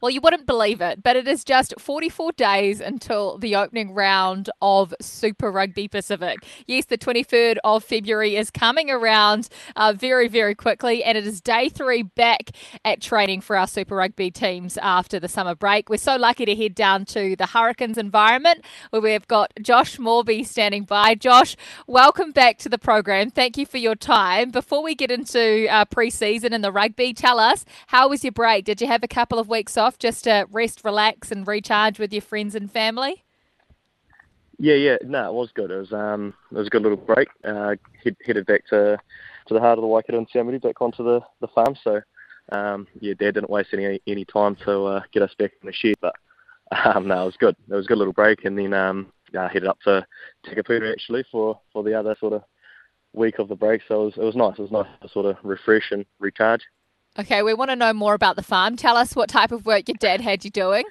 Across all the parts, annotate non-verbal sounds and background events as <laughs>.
Well, you wouldn't believe it, but it is just 44 days until the opening round of Super Rugby Pacific. Yes, the 23rd of February is coming around uh, very, very quickly, and it is day three back at training for our Super Rugby teams after the summer break. We're so lucky to head down to the Hurricanes environment where we've got Josh Moorby standing by. Josh, welcome back to the program. Thank you for your time. Before we get into uh, pre season and the rugby, tell us how was your break? Did you have a couple of weeks off? Off just to rest, relax, and recharge with your friends and family? Yeah, yeah, no, it was good. It was um, it was a good little break. Uh, head, headed back to to the heart of the Waikato and Samudi, back onto the the farm. So, um, yeah, Dad didn't waste any any time to uh, get us back in the shed, but um, no, it was good. It was a good little break, and then um, uh, headed up to Takapuna actually for for the other sort of week of the break. So it was it was nice. It was nice to sort of refresh and recharge. Okay, we want to know more about the farm. Tell us what type of work your dad had you doing.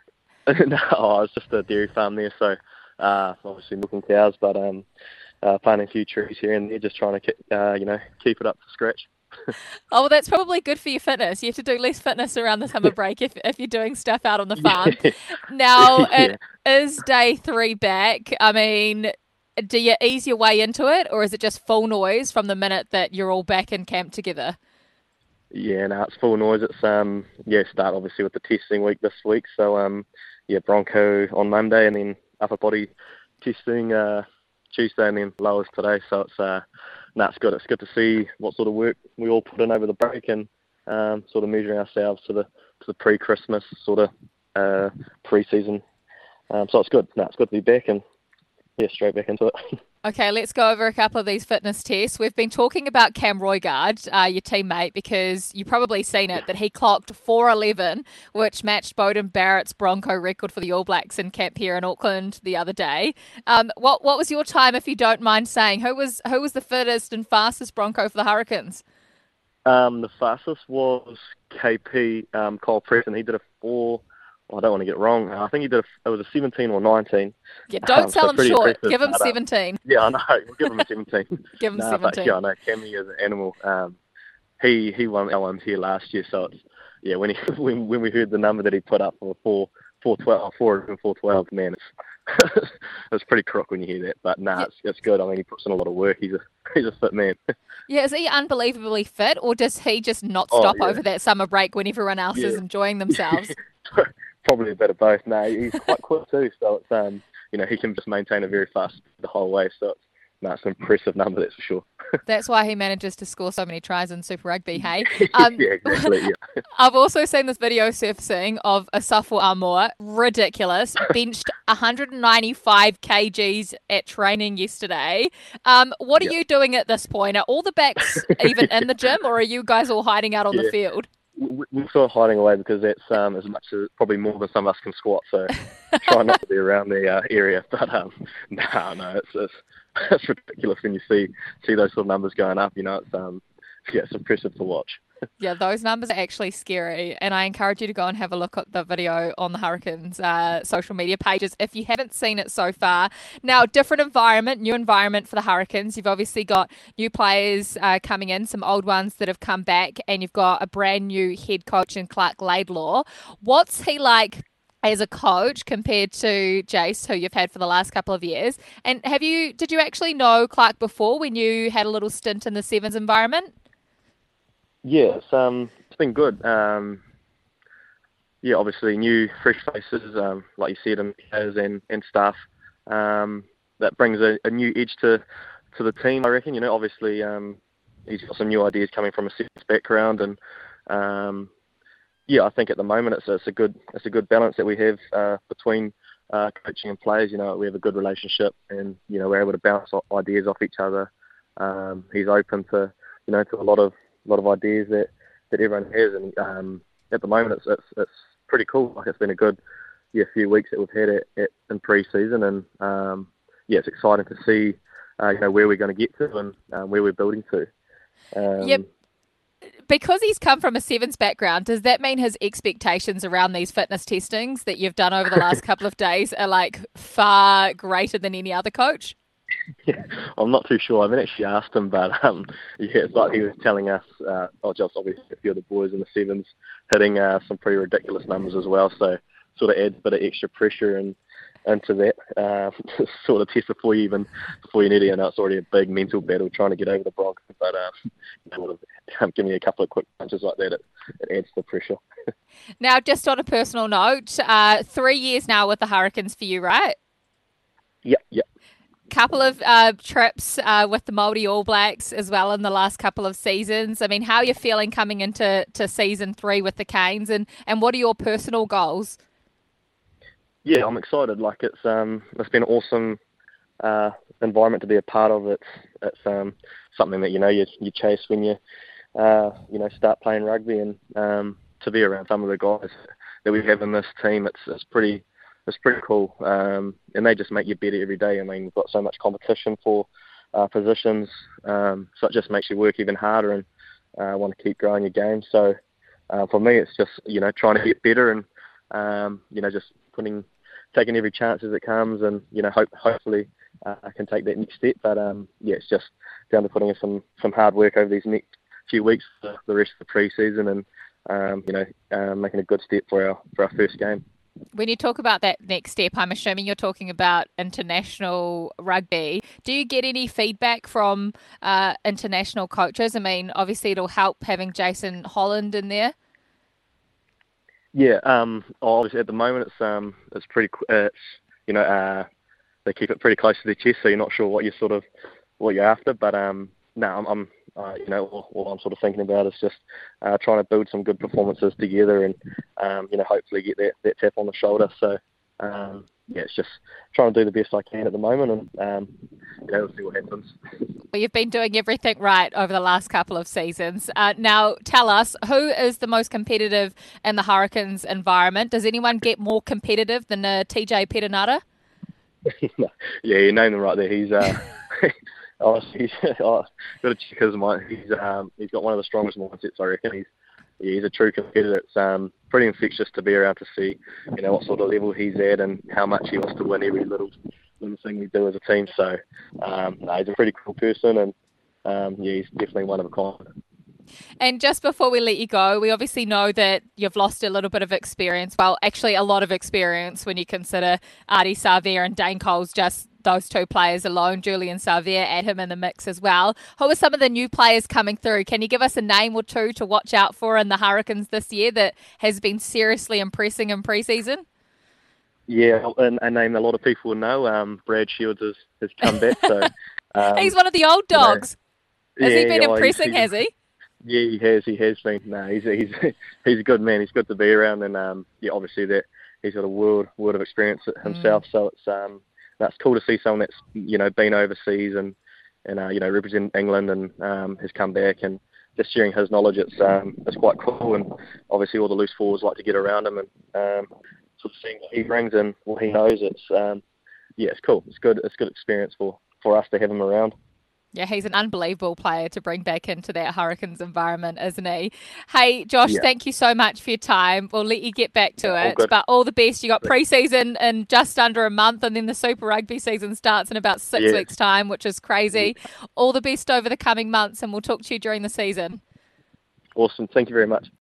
<laughs> no, oh, was just a dairy farm there, so uh, obviously milking cows, but um, uh, planting a few trees here and there, just trying to uh, you know keep it up to scratch. <laughs> oh, well, that's probably good for your fitness. You have to do less fitness around the summer break if, if you're doing stuff out on the <laughs> farm. Yeah. Now, yeah. it is day three back. I mean, do you ease your way into it, or is it just full noise from the minute that you're all back in camp together? Yeah, no, it's full noise. It's um yeah, start obviously with the testing week this week. So um yeah, Bronco on Monday and then upper body testing uh Tuesday and then lowers today. So it's uh no, it's good. It's good to see what sort of work we all put in over the break and um sort of measuring ourselves to the to the pre Christmas sort of uh pre season. Um so it's good. No, it's good to be back and yeah, straight back into it. <laughs> Okay, let's go over a couple of these fitness tests. We've been talking about Cam Roigard, uh, your teammate, because you've probably seen it that he clocked 4'11, which matched Beauden Barrett's Bronco record for the All Blacks in camp here in Auckland the other day. Um, what what was your time, if you don't mind saying? Who was who was the fittest and fastest Bronco for the Hurricanes? Um, the fastest was KP um, Cole Preston. He did a four I don't want to get wrong. I think he did. A, it was a 17 or 19. Yeah, don't um, sell so him short. Give him 17. Yeah, I know. We'll give him a 17. <laughs> give him no, 17. But, yeah, I know. Cammy is an animal. Um, he he won LMs here last year, so it's yeah. When he <laughs> when when we heard the number that he put up for four four twelve four and four twelve, man, it's <laughs> it's pretty crook when you hear that. But nah, yeah. it's it's good. I mean, he puts in a lot of work. He's a he's a fit man. yeah, is he unbelievably fit, or does he just not oh, stop oh, yeah. over that summer break when everyone else yeah. is enjoying themselves? Probably a bit of both. No, he's quite quick too, so it's um, you know, he can just maintain a very fast the whole way. So it's no, an impressive number, that's for sure. <laughs> that's why he manages to score so many tries in Super Rugby, hey? <laughs> Um, yeah, exactly, yeah. <laughs> I've also seen this video surfacing of Asafo Aumua, ridiculous, benched 195 kgs at training yesterday. Um, what are you doing at this point? Are all the backs even in the gym, or are you guys all hiding out on yeah. the field? We're sort of hiding away because that's um, as much as probably more than some of us can squat. So try not to be around the uh, area. <laughs> But um, no, no, it's, it's <laughs> it's ridiculous when you see see those sort of numbers going up. You know, it's um, yeah, it's impressive to watch yeah, those numbers are actually scary. And I encourage you to go and have a look at the video on the Hurricanes uh, social media pages if you haven't seen it so far. Now, different environment, new environment for the Hurricanes. You've obviously got new players uh, coming in, some old ones that have come back, and you've got a brand new head coach in Clark Laidlaw. What's he like as a coach compared to Jace, who you've had for the last couple of years. And have you did you actually know Clark before when you had a little stint in the sevens environment? Yeah, it's um, it's been good. Um, yeah, obviously new fresh faces, um, like you said, and and and staff. Um, that brings a, a new edge to to the team. I reckon. You know, obviously, um, he's got some new ideas coming from a sevens background, and um, yeah, I think at the moment it's a, it's a good it's a good balance that we have uh, between uh, coaching and players. You know, we have a good relationship, and you know we're able to bounce ideas off each other. Um, he's open to you know to a lot of lot of ideas that, that everyone has, and um, at the moment it's, it's, it's pretty cool. Like it's been a good yeah few weeks that we've had it, it in pre-season, and um, yeah, it's exciting to see uh, you know where we're going to get to and um, where we're building to. Um, yep. Because he's come from a sevens background, does that mean his expectations around these fitness testings that you've done over the last <laughs> couple of days are like far greater than any other coach? Yeah, I'm not too sure. I haven't actually asked him, but um, yeah, it's like he was telling us, uh, oh, just obviously a few of the boys in the sevens hitting uh, some pretty ridiculous numbers as well. So sort of adds a bit of extra pressure and into that uh, <laughs> sort of test before you even before you need it. And it's already a big mental battle trying to get over the Bronco. But uh, <laughs> you know, um, a couple of quick punches like that, it, it adds the pressure. <laughs> now, just on a personal note, uh, three years now with the Hurricanes for you, right? Yep, yep couple of uh, trips uh, with the Māori All Blacks as well in the last couple of seasons. I mean, how are you feeling coming into to season three with the Canes, and, and what are your personal goals? Yeah, I'm excited. Like it's um it's been an awesome uh, environment to be a part of. It's it's um something that you know you you chase when you uh, you know start playing rugby, and um, to be around some of the guys that we have in this team, it's it's pretty it's pretty cool. Um, and they just make you better every day. I mean, we've got so much competition for uh, positions, um, so it just makes you work even harder and uh, want to keep growing your game. So uh, for me, it's just you know trying to get better and um, you know just putting taking every chance as it comes, and you know hope hopefully uh, I can take that next step. But um, yeah, it's just down to putting in some some hard work over these next few weeks for the rest of the pre-season and um, you know uh, making a good step for our for our first game when you talk about that next step, I'm assuming you're talking about international rugby. Do you get any feedback from uh, international coaches? I mean, obviously it'll help having Jason Holland in there. Yeah, um, obviously at the moment it's um, it's pretty, uh, it's you know, uh, they keep it pretty close to their chest, so you're not sure what you're sort of what you're after. But um, no, I'm, I'm uh, you know, all, all, I'm sort of thinking about is just uh, trying to build some good performances together, and um, you know, hopefully get that, that tap on the shoulder. So um, yeah, it's just trying to do the best I can at the moment, and um, you know, we'll see what happens. Well, you've been doing everything right over the last couple of seasons. Uh, now, tell us who is the most competitive in the Hurricanes environment. Does anyone get more competitive than uh, TJ Perenara? <laughs> yeah, you named him right there. He's uh, <laughs> <laughs> Oh, he's oh, got to check his mind. He's um, he's got one of the strongest mindsets, I reckon. He's he's a true competitor. It's um, pretty infectious to be around to see, you know, what sort of level he's at and how much he wants to win every little little thing we do as a team. So, um, no, he's a pretty cool person, and um, yeah, he's definitely one of a kind. And just before we let you go, we obviously know that you've lost a little bit of experience. Well, actually, a lot of experience when you consider Ardie Savea and Dane Coles just those two players alone. Julian Savea, add him in the mix as well. Who are some of the new players coming through? Can you give us a name or two to watch out for in the Hurricanes this year that has been seriously impressing in preseason? Yeah, and a name a lot of people know. Um, Brad Shields has, has come back. So <laughs> um, he's one of the old dogs. You know, has yeah, he been impressing? Has he? Yeah, he has. He has been. No, he's he's <laughs> he's a good man. He's good to be around, and um, yeah, obviously that he's got a world world of experience himself. Mm. So it's um, that's cool to see someone that's you know been overseas and and uh, you know represent England and um, has come back and just sharing his knowledge. It's um, it's quite cool, and obviously all the loose forwards like to get around him and um, sort of seeing what he brings and what he knows. It's um, yeah, it's cool. It's good. It's good experience for for us to have him around. Yeah, he's an unbelievable player to bring back into that Hurricanes environment, isn't he? Hey, Josh, yeah. thank you so much for your time. We'll let you get back to yeah, it. All but all the best. You got preseason in just under a month, and then the Super Rugby season starts in about six yeah. weeks' time, which is crazy. All the best over the coming months, and we'll talk to you during the season. Awesome. Thank you very much.